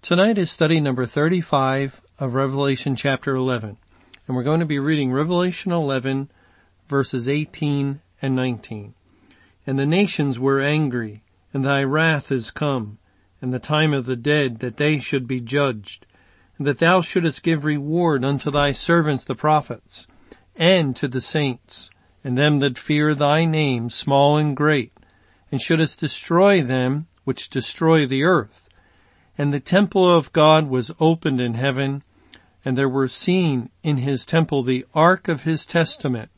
Tonight is study number 35 of Revelation chapter 11. And we're going to be reading Revelation 11 verses 18 and 19. And the nations were angry, and thy wrath is come, and the time of the dead that they should be judged, and that thou shouldest give reward unto thy servants the prophets, and to the saints, and them that fear thy name, small and great, and shouldest destroy them which destroy the earth and the temple of God was opened in heaven, and there were seen in his temple the ark of his testament,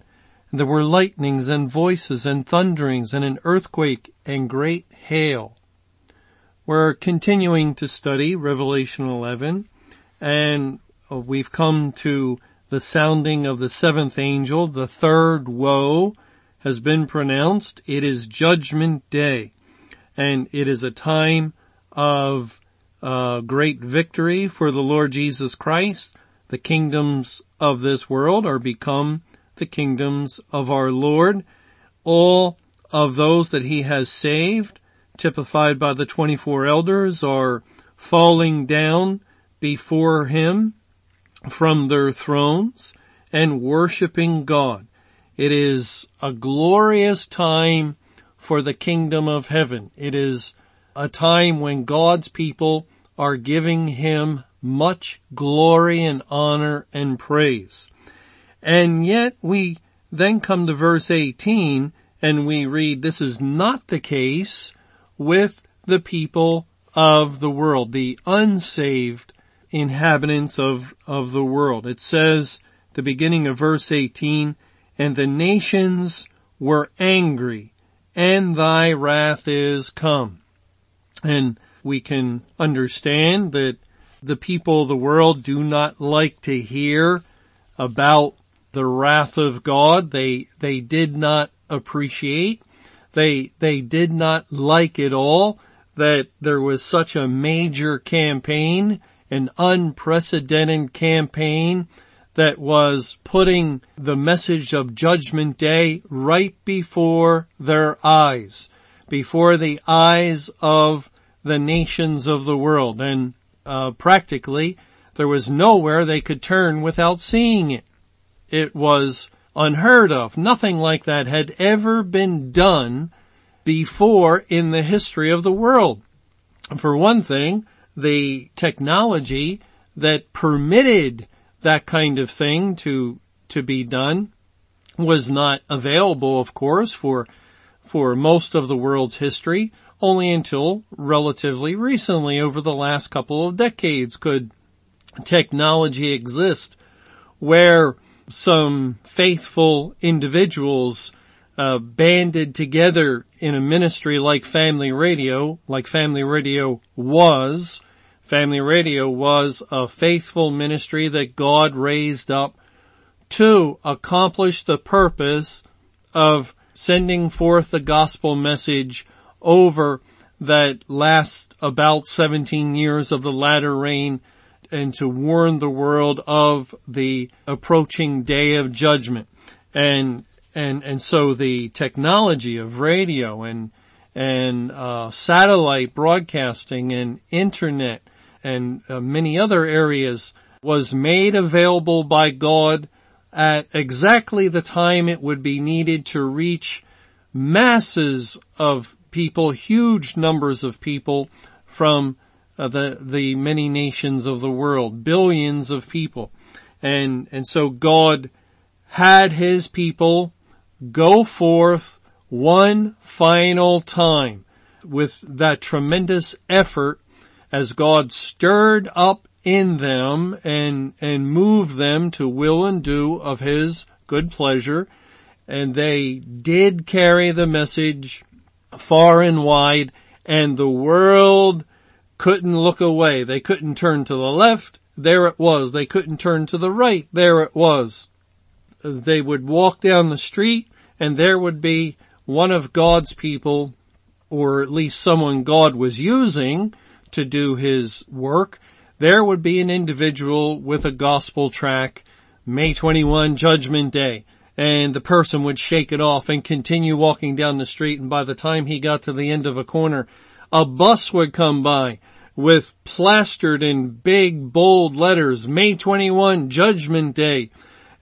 and there were lightnings and voices and thunderings and an earthquake and great hail. We're continuing to study Revelation 11, and uh, we've come to the sounding of the seventh angel, the third woe has been pronounced. It is judgment day, and it is a time of uh, great victory for the Lord Jesus Christ. The kingdoms of this world are become the kingdoms of our Lord. All of those that he has saved, typified by the 24 elders, are falling down before him from their thrones and worshiping God. It is a glorious time for the kingdom of heaven. It is a time when God's people are giving him much glory and honor and praise. And yet we then come to verse 18 and we read this is not the case with the people of the world, the unsaved inhabitants of, of the world. It says, the beginning of verse 18, and the nations were angry and thy wrath is come. And we can understand that the people of the world do not like to hear about the wrath of God. They, they did not appreciate. They, they did not like it all that there was such a major campaign, an unprecedented campaign that was putting the message of judgment day right before their eyes, before the eyes of the nations of the world. And uh, practically, there was nowhere they could turn without seeing it. It was unheard of. Nothing like that had ever been done before in the history of the world. For one thing, the technology that permitted that kind of thing to, to be done was not available, of course, for, for most of the world's history only until relatively recently over the last couple of decades could technology exist where some faithful individuals uh, banded together in a ministry like Family Radio, like Family Radio was. Family Radio was a faithful ministry that God raised up to accomplish the purpose of sending forth the gospel message over that last about 17 years of the latter rain and to warn the world of the approaching day of judgment. And, and, and so the technology of radio and, and, uh, satellite broadcasting and internet and uh, many other areas was made available by God at exactly the time it would be needed to reach masses of people, huge numbers of people from uh, the the many nations of the world, billions of people, and and so God had His people go forth one final time with that tremendous effort as God stirred up in them and and moved them to will and do of His good pleasure, and they did carry the message far and wide and the world couldn't look away. They couldn't turn to the left. there it was. They couldn't turn to the right. There it was. They would walk down the street and there would be one of God's people, or at least someone God was using to do his work. There would be an individual with a gospel track, May 21 Judgment Day and the person would shake it off and continue walking down the street and by the time he got to the end of a corner, a bus would come by with plastered in big bold letters, May 21, Judgment Day.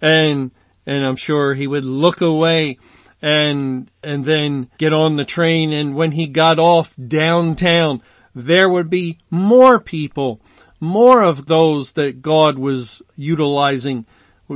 And, and I'm sure he would look away and, and then get on the train. And when he got off downtown, there would be more people, more of those that God was utilizing,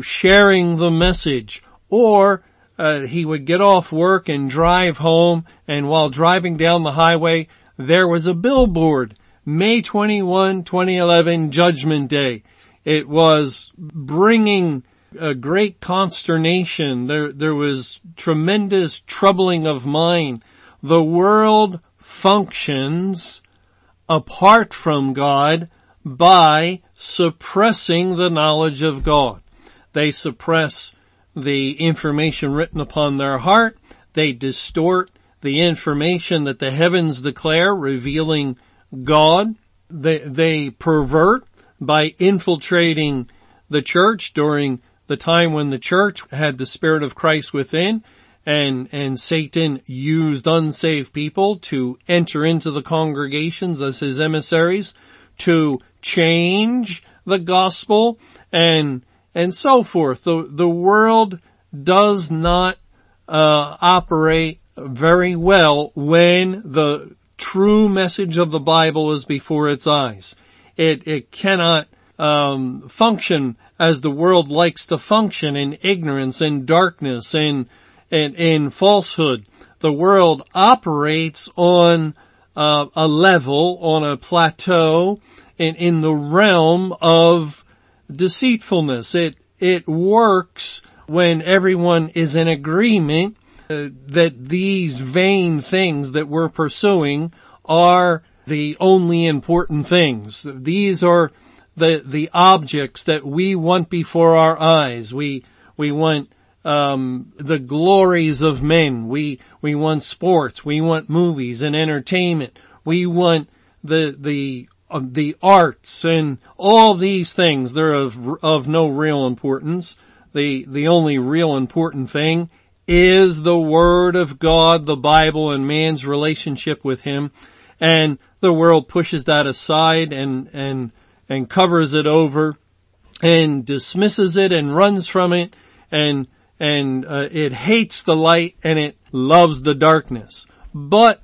sharing the message, or uh, he would get off work and drive home and while driving down the highway, there was a billboard, May 21, 2011, Judgment Day. It was bringing a great consternation. There, there was tremendous troubling of mind. The world functions apart from God by suppressing the knowledge of God. They suppress the information written upon their heart. They distort the information that the heavens declare revealing God. They, they pervert by infiltrating the church during the time when the church had the Spirit of Christ within and, and Satan used unsaved people to enter into the congregations as his emissaries to change the gospel and and so forth. The, the world does not uh, operate very well when the true message of the Bible is before its eyes. It, it cannot um, function as the world likes to function in ignorance and darkness and, and in falsehood. The world operates on uh, a level, on a plateau, in, in the realm of deceitfulness. It, it works when everyone is in agreement uh, that these vain things that we're pursuing are the only important things. These are the, the objects that we want before our eyes. We, we want, um, the glories of men. We, we want sports. We want movies and entertainment. We want the, the the arts and all these things, they're of, of no real importance. The, the only real important thing is the Word of God, the Bible, and man's relationship with Him. And the world pushes that aside and, and, and covers it over and dismisses it and runs from it and, and uh, it hates the light and it loves the darkness. But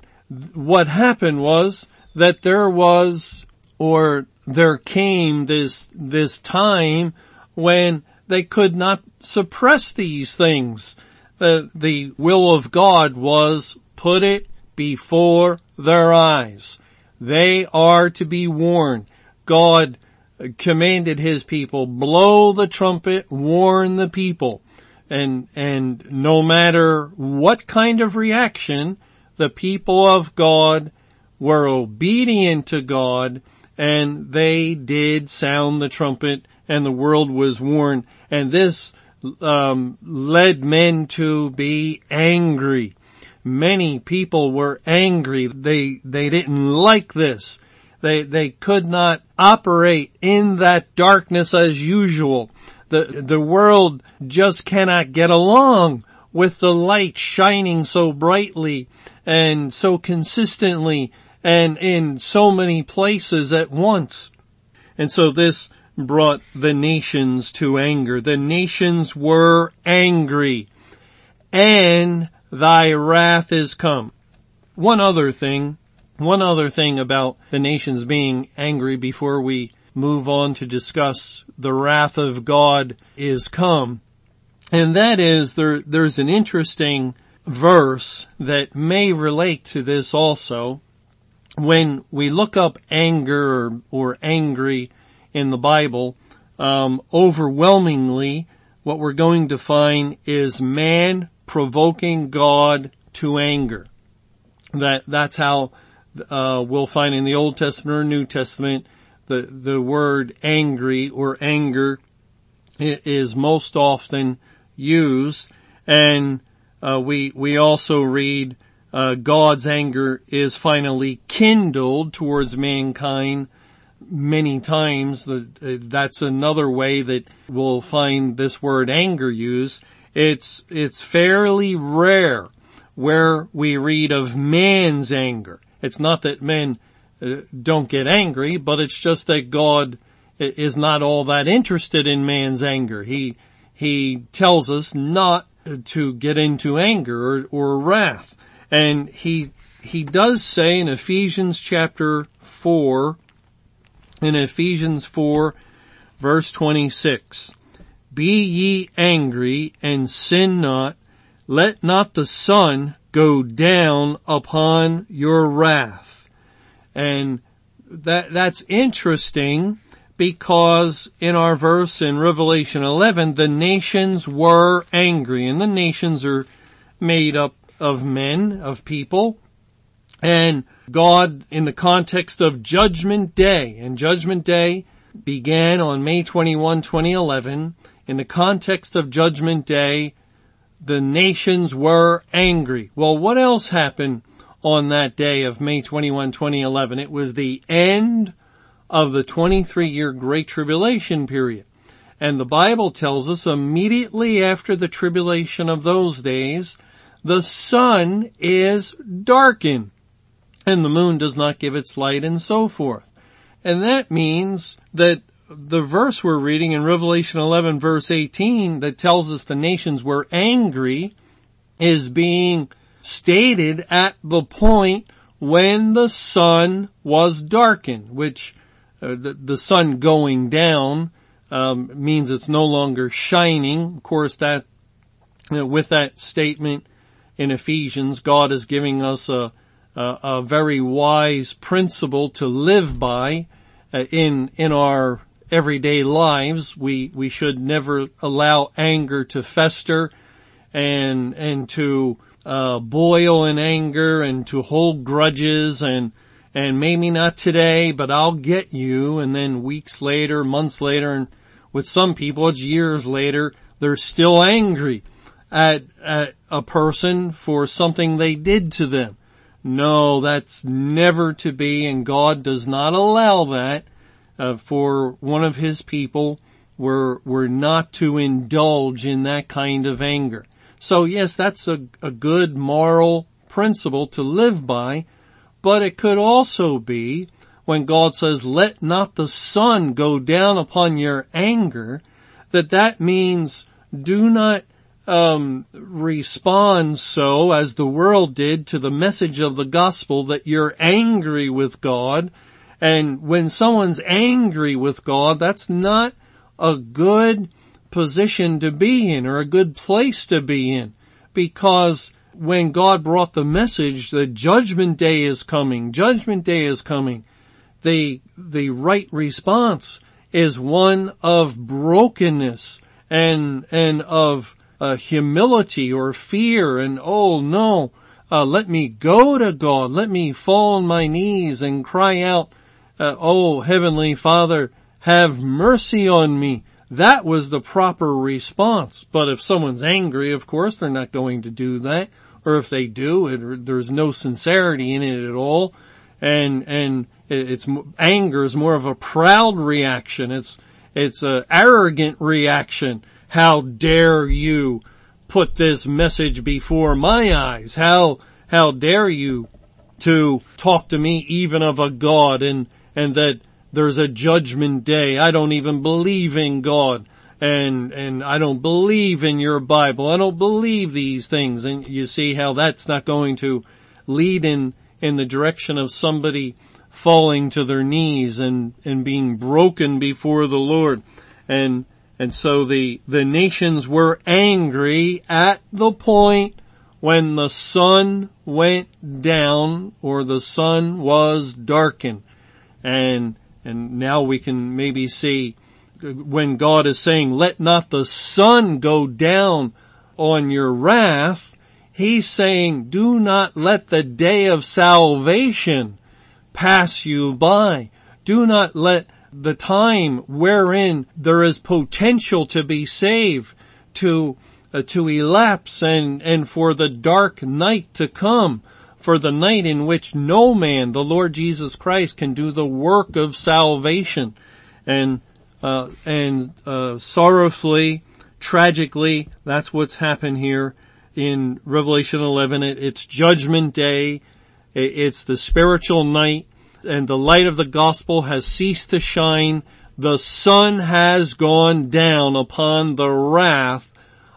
what happened was that there was or there came this, this time when they could not suppress these things. The, the will of God was put it before their eyes. They are to be warned. God commanded his people, blow the trumpet, warn the people. And, and no matter what kind of reaction, the people of God were obedient to God and they did sound the trumpet and the world was warned and this um, led men to be angry. Many people were angry. They they didn't like this. They they could not operate in that darkness as usual. The the world just cannot get along with the light shining so brightly and so consistently and in so many places at once. And so this brought the nations to anger. The nations were angry and thy wrath is come. One other thing, one other thing about the nations being angry before we move on to discuss the wrath of God is come. And that is there, there's an interesting verse that may relate to this also when we look up anger or, or angry in the Bible, um, overwhelmingly what we're going to find is man provoking God to anger. That that's how uh, we'll find in the Old Testament or New Testament the, the word angry or anger is most often used. And uh, we we also read uh, God's anger is finally kindled towards mankind many times. Uh, that's another way that we'll find this word anger used. It's it's fairly rare where we read of man's anger. It's not that men uh, don't get angry, but it's just that God is not all that interested in man's anger. He, he tells us not to get into anger or, or wrath. And he, he does say in Ephesians chapter 4, in Ephesians 4 verse 26, Be ye angry and sin not, let not the sun go down upon your wrath. And that, that's interesting because in our verse in Revelation 11, the nations were angry and the nations are made up of men, of people. And God, in the context of Judgment Day, and Judgment Day began on May 21, 2011. In the context of Judgment Day, the nations were angry. Well, what else happened on that day of May 21, 2011? It was the end of the 23 year Great Tribulation period. And the Bible tells us immediately after the tribulation of those days, the sun is darkened and the moon does not give its light and so forth. And that means that the verse we're reading in Revelation 11 verse 18 that tells us the nations were angry is being stated at the point when the sun was darkened, which uh, the, the, sun going down um, means it's no longer shining. Of course, that you know, with that statement in Ephesians, God is giving us a, a, a very wise principle to live by uh, in in our everyday lives. We we should never allow anger to fester and and to uh, boil in anger and to hold grudges and and maybe not today, but I'll get you. And then weeks later, months later, and with some people, it's years later, they're still angry at, at a person for something they did to them. No, that's never to be, and God does not allow that uh, for one of His people. We're, we're not to indulge in that kind of anger. So yes, that's a, a good moral principle to live by, but it could also be when God says, let not the sun go down upon your anger, that that means do not um, respond so as the world did to the message of the gospel that you're angry with God. And when someone's angry with God, that's not a good position to be in or a good place to be in because when God brought the message that judgment day is coming, judgment day is coming, the, the right response is one of brokenness and, and of uh, humility or fear and oh no, uh, let me go to God, let me fall on my knees and cry out, uh, oh heavenly father, have mercy on me. That was the proper response. But if someone's angry, of course, they're not going to do that or if they do, it, there's no sincerity in it at all. And, and it's, anger is more of a proud reaction. It's, it's a arrogant reaction. How dare you put this message before my eyes? How, how dare you to talk to me even of a God and, and that there's a judgment day. I don't even believe in God and, and I don't believe in your Bible. I don't believe these things. And you see how that's not going to lead in, in the direction of somebody falling to their knees and, and being broken before the Lord. And, and so the, the nations were angry at the point when the sun went down or the sun was darkened. And, and now we can maybe see when God is saying, let not the sun go down on your wrath, He's saying, do not let the day of salvation pass you by. Do not let the time wherein there is potential to be saved, to, uh, to elapse and, and for the dark night to come, for the night in which no man, the Lord Jesus Christ, can do the work of salvation. And, uh, and, uh, sorrowfully, tragically, that's what's happened here in Revelation 11. It, it's judgment day. It, it's the spiritual night and the light of the gospel has ceased to shine. The sun has gone down upon the wrath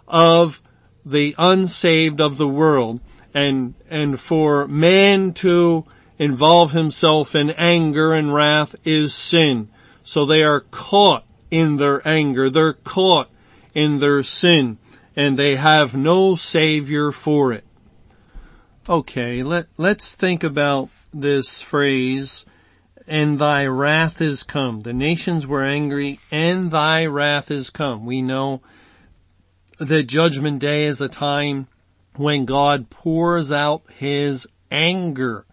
of the unsaved of the world and, and for man to involve himself in anger and wrath is sin. So they are caught in their anger. They're caught in their sin and they have no savior for it. Okay, let, let's think about this phrase, and thy wrath is come. The nations were angry and thy wrath is come. We know that judgment day is a time when God pours out his anger.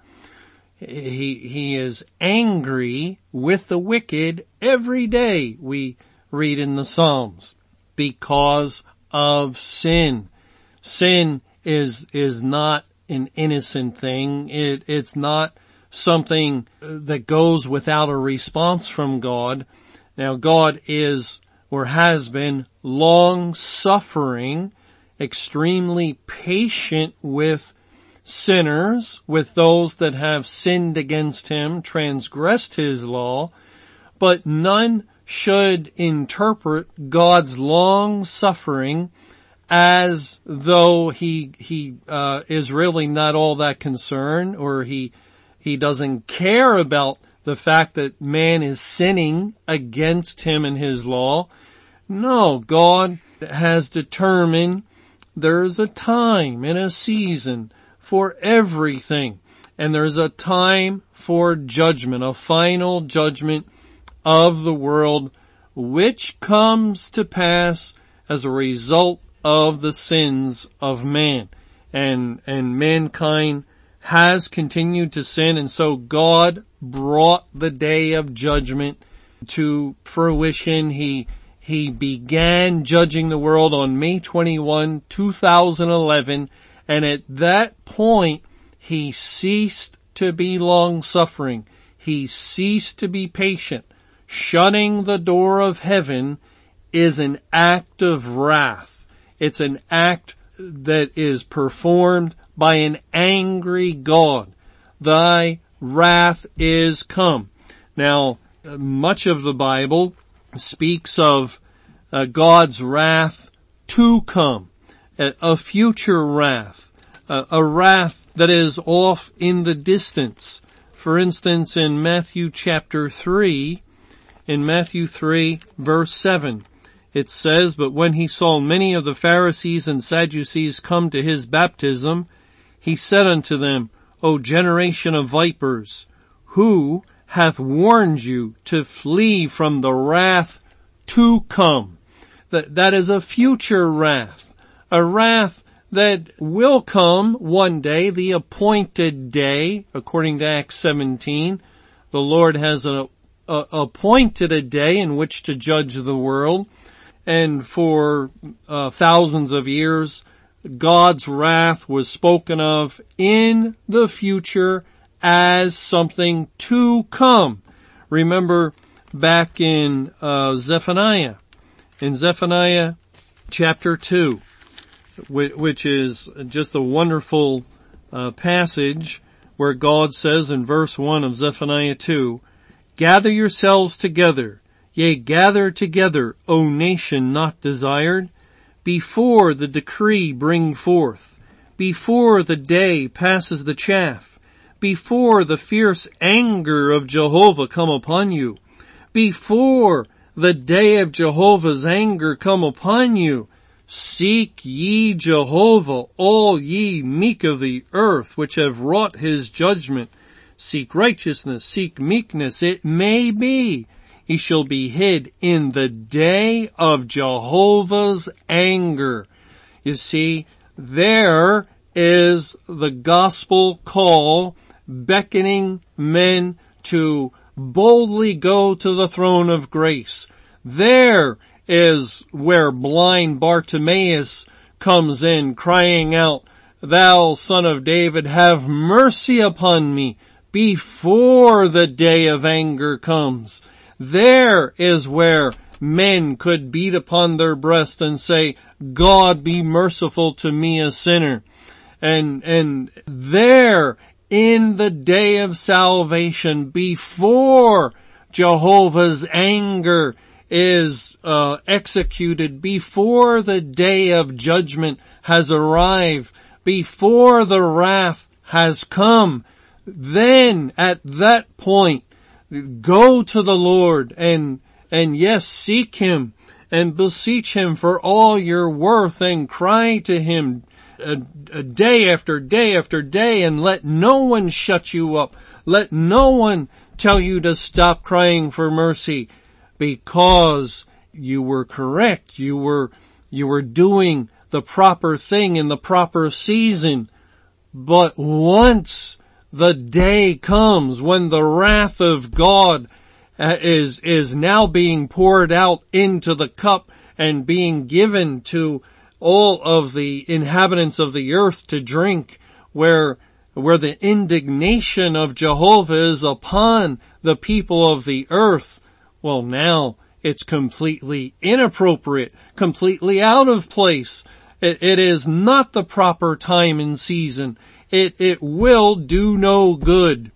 He, he is angry with the wicked every day, we read in the Psalms, because of sin. Sin is, is not an innocent thing. It, it's not something that goes without a response from God. Now God is or has been long suffering, extremely patient with sinners, with those that have sinned against him, transgressed his law, but none should interpret God's long suffering as though he he uh, is really not all that concerned, or he he doesn't care about the fact that man is sinning against him and his law. No, God has determined there's a time and a season for everything. And there's a time for judgment, a final judgment of the world, which comes to pass as a result of the sins of man. And, and mankind has continued to sin and so God brought the day of judgment to fruition. He, he began judging the world on May 21, 2011 and at that point he ceased to be long suffering. He ceased to be patient. Shutting the door of heaven is an act of wrath. It's an act that is performed by an angry God. Thy wrath is come. Now, much of the Bible speaks of uh, God's wrath to come, a, a future wrath, a, a wrath that is off in the distance. For instance, in Matthew chapter 3, in Matthew 3 verse 7, it says, But when he saw many of the Pharisees and Sadducees come to his baptism, he said unto them, O generation of vipers, who hath warned you to flee from the wrath to come? That, that is a future wrath, a wrath that will come one day, the appointed day, according to Acts 17. The Lord has a, a, appointed a day in which to judge the world and for uh, thousands of years, God's wrath was spoken of in the future as something to come. Remember back in uh, Zephaniah, in Zephaniah chapter 2, which is just a wonderful uh, passage where God says in verse 1 of Zephaniah 2, Gather yourselves together, Yea, gather together, O nation not desired, before the decree bring forth, before the day passes the chaff, before the fierce anger of Jehovah come upon you, before the day of Jehovah's anger come upon you, Seek ye Jehovah, all ye meek of the earth, which have wrought his judgment. Seek righteousness, seek meekness. It may be he shall be hid in the day of Jehovah's anger. You see, there is the gospel call beckoning men to boldly go to the throne of grace. There is where blind Bartimaeus comes in crying out, thou son of David, have mercy upon me before the day of anger comes. There is where men could beat upon their breast and say, God be merciful to me a sinner. And, and there in the day of salvation before Jehovah's anger is uh, executed, before the day of judgment has arrived, before the wrath has come, then at that point, go to the Lord and, and yes, seek Him and beseech Him for all your worth and cry to Him a, a day after day after day and let no one shut you up. Let no one tell you to stop crying for mercy because you were correct. You were, you were doing the proper thing in the proper season. But once the day comes when the wrath of God uh, is, is now being poured out into the cup and being given to all of the inhabitants of the earth to drink where where the indignation of Jehovah is upon the people of the earth, well now it's completely inappropriate, completely out of place. It, it is not the proper time and season. It, it will do no good.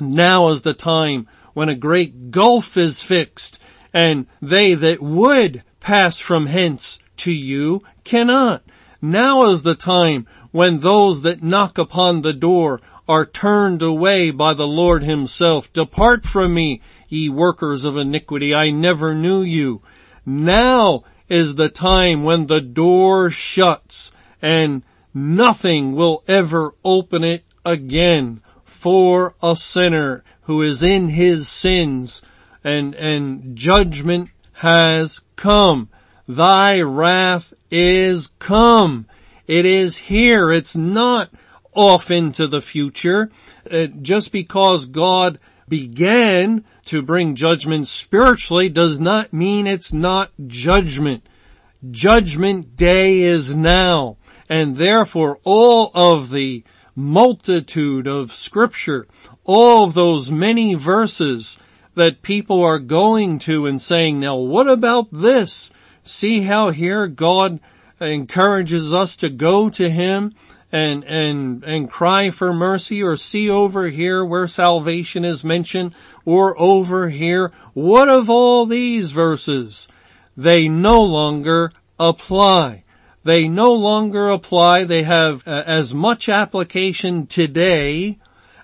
Now is the time when a great gulf is fixed and they that would pass from hence to you cannot. Now is the time when those that knock upon the door are turned away by the Lord himself. Depart from me, ye workers of iniquity. I never knew you. Now is the time when the door shuts and nothing will ever open it again for a sinner who is in his sins and, and judgment has come. Thy wrath is come. It is here. It's not off into the future. Uh, just because God began to bring judgment spiritually does not mean it's not judgment. Judgment day is now. And therefore all of the multitude of scripture, all of those many verses that people are going to and saying, now what about this? See how here God encourages us to go to Him and, and, and cry for mercy or see over here where salvation is mentioned or over here. What of all these verses? They no longer apply. They no longer apply. They have uh, as much application today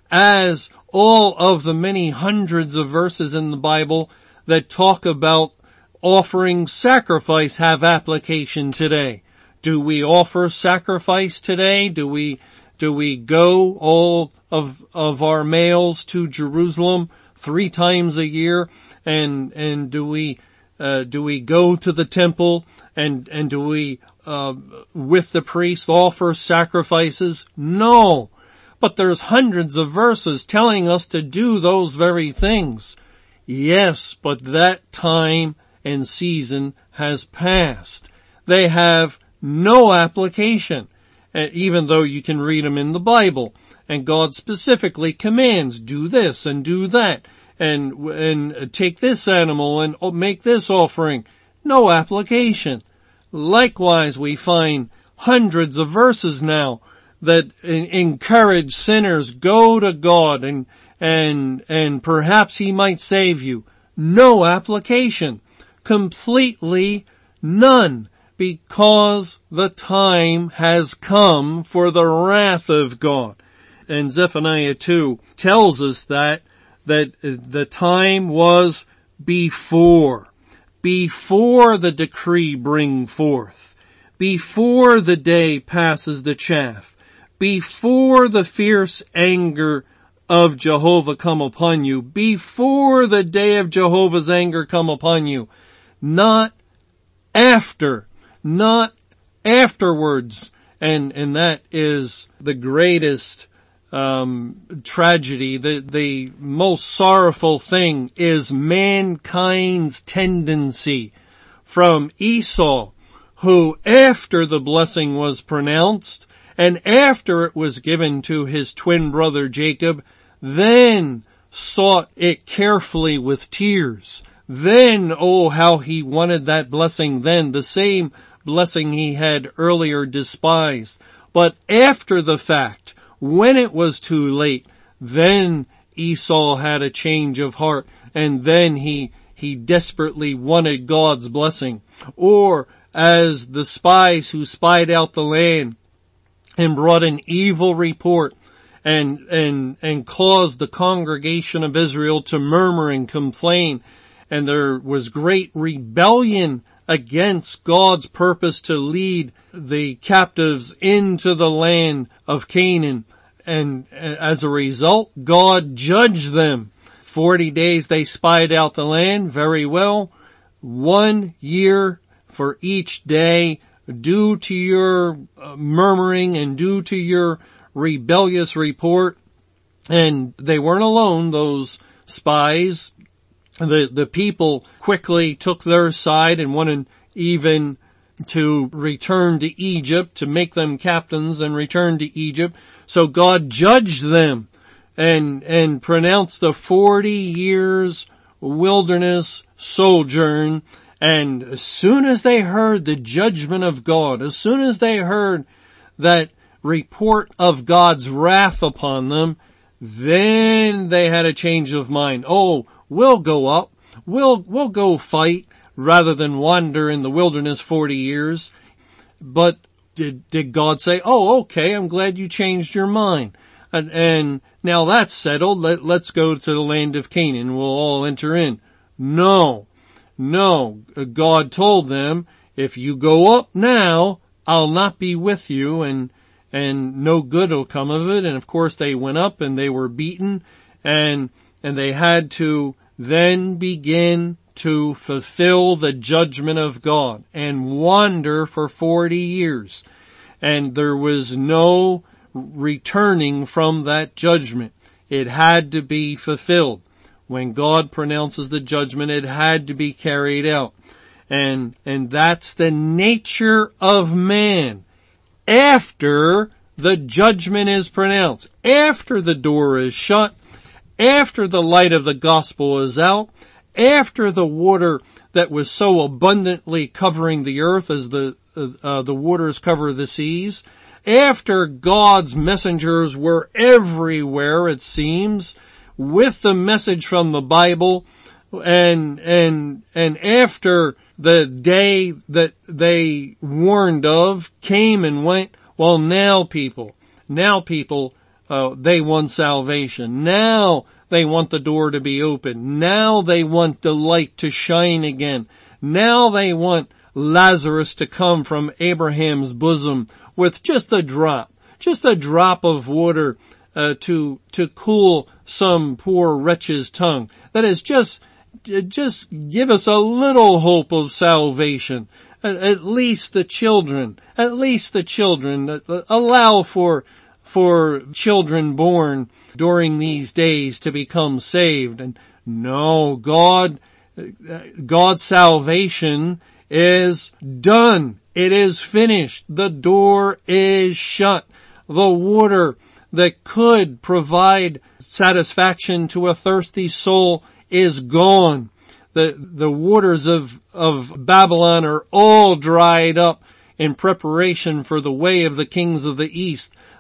as all of the many hundreds of verses in the Bible that talk about offering sacrifice have application today. Do we offer sacrifice today? Do we, do we go all of, of our males to Jerusalem three times a year? And, and do we, uh, do we go to the temple and, and do we, uh, with the priest offer sacrifices? No. But there's hundreds of verses telling us to do those very things. Yes, but that time and season has passed. They have no application, uh, even though you can read them in the Bible. And God specifically commands, do this and do that, and, and take this animal and make this offering. No application. Likewise, we find hundreds of verses now that encourage sinners, go to God and, and, and perhaps He might save you. No application. Completely none because the time has come for the wrath of God. And Zephaniah 2 tells us that, that the time was before, before the decree bring forth, before the day passes the chaff, before the fierce anger of Jehovah come upon you, before the day of Jehovah's anger come upon you, not after not afterwards. And, and that is the greatest um, tragedy, the the most sorrowful thing is mankind's tendency from Esau, who after the blessing was pronounced and after it was given to his twin brother Jacob, then sought it carefully with tears. Then, oh, how he wanted that blessing then, the same blessing he had earlier despised. But after the fact, when it was too late, then Esau had a change of heart and then he, he desperately wanted God's blessing. Or as the spies who spied out the land and brought an evil report and, and, and caused the congregation of Israel to murmur and complain. And there was great rebellion against God's purpose to lead the captives into the land of Canaan and as a result, God judged them. Forty days they spied out the land very well. One year for each day due to your uh, murmuring and due to your rebellious report. And they weren't alone, those spies. The, the people quickly took their side and wanted even to return to Egypt, to make them captains and return to Egypt. So God judged them and, and pronounced a 40 years wilderness sojourn. And as soon as they heard the judgment of God, as soon as they heard that report of God's wrath upon them, then they had a change of mind. Oh, we'll go up. We'll, we'll go fight rather than wander in the wilderness 40 years. But did, did God say, oh, okay, I'm glad you changed your mind. And, and now that's settled. Let, let's go to the land of Canaan. We'll all enter in. No, no. God told them, if you go up now, I'll not be with you and, and no good will come of it. And of course they went up and they were beaten and, and they had to then begin to fulfill the judgment of God and wander for 40 years. And there was no returning from that judgment. It had to be fulfilled. When God pronounces the judgment, it had to be carried out. And, and that's the nature of man. After the judgment is pronounced, after the door is shut, after the light of the gospel is out, after the water that was so abundantly covering the earth as the uh, the waters cover the seas, after God's messengers were everywhere, it seems, with the message from the Bible, and and and after the day that they warned of came and went, well, now people, now people, uh, they want salvation. Now they want the door to be open. Now they want the light to shine again. Now they want Lazarus to come from Abraham's bosom with just a drop, just a drop of water uh, to to cool some poor wretch's tongue. That is just just give us a little hope of salvation. At, least the children, at least the children, uh, allow for for children born during these days to become saved. And no, God, God's salvation is done. It is finished. The door is shut. The water that could provide satisfaction to a thirsty soul is gone. The, the waters of, of Babylon are all dried up in preparation for the way of the kings of the east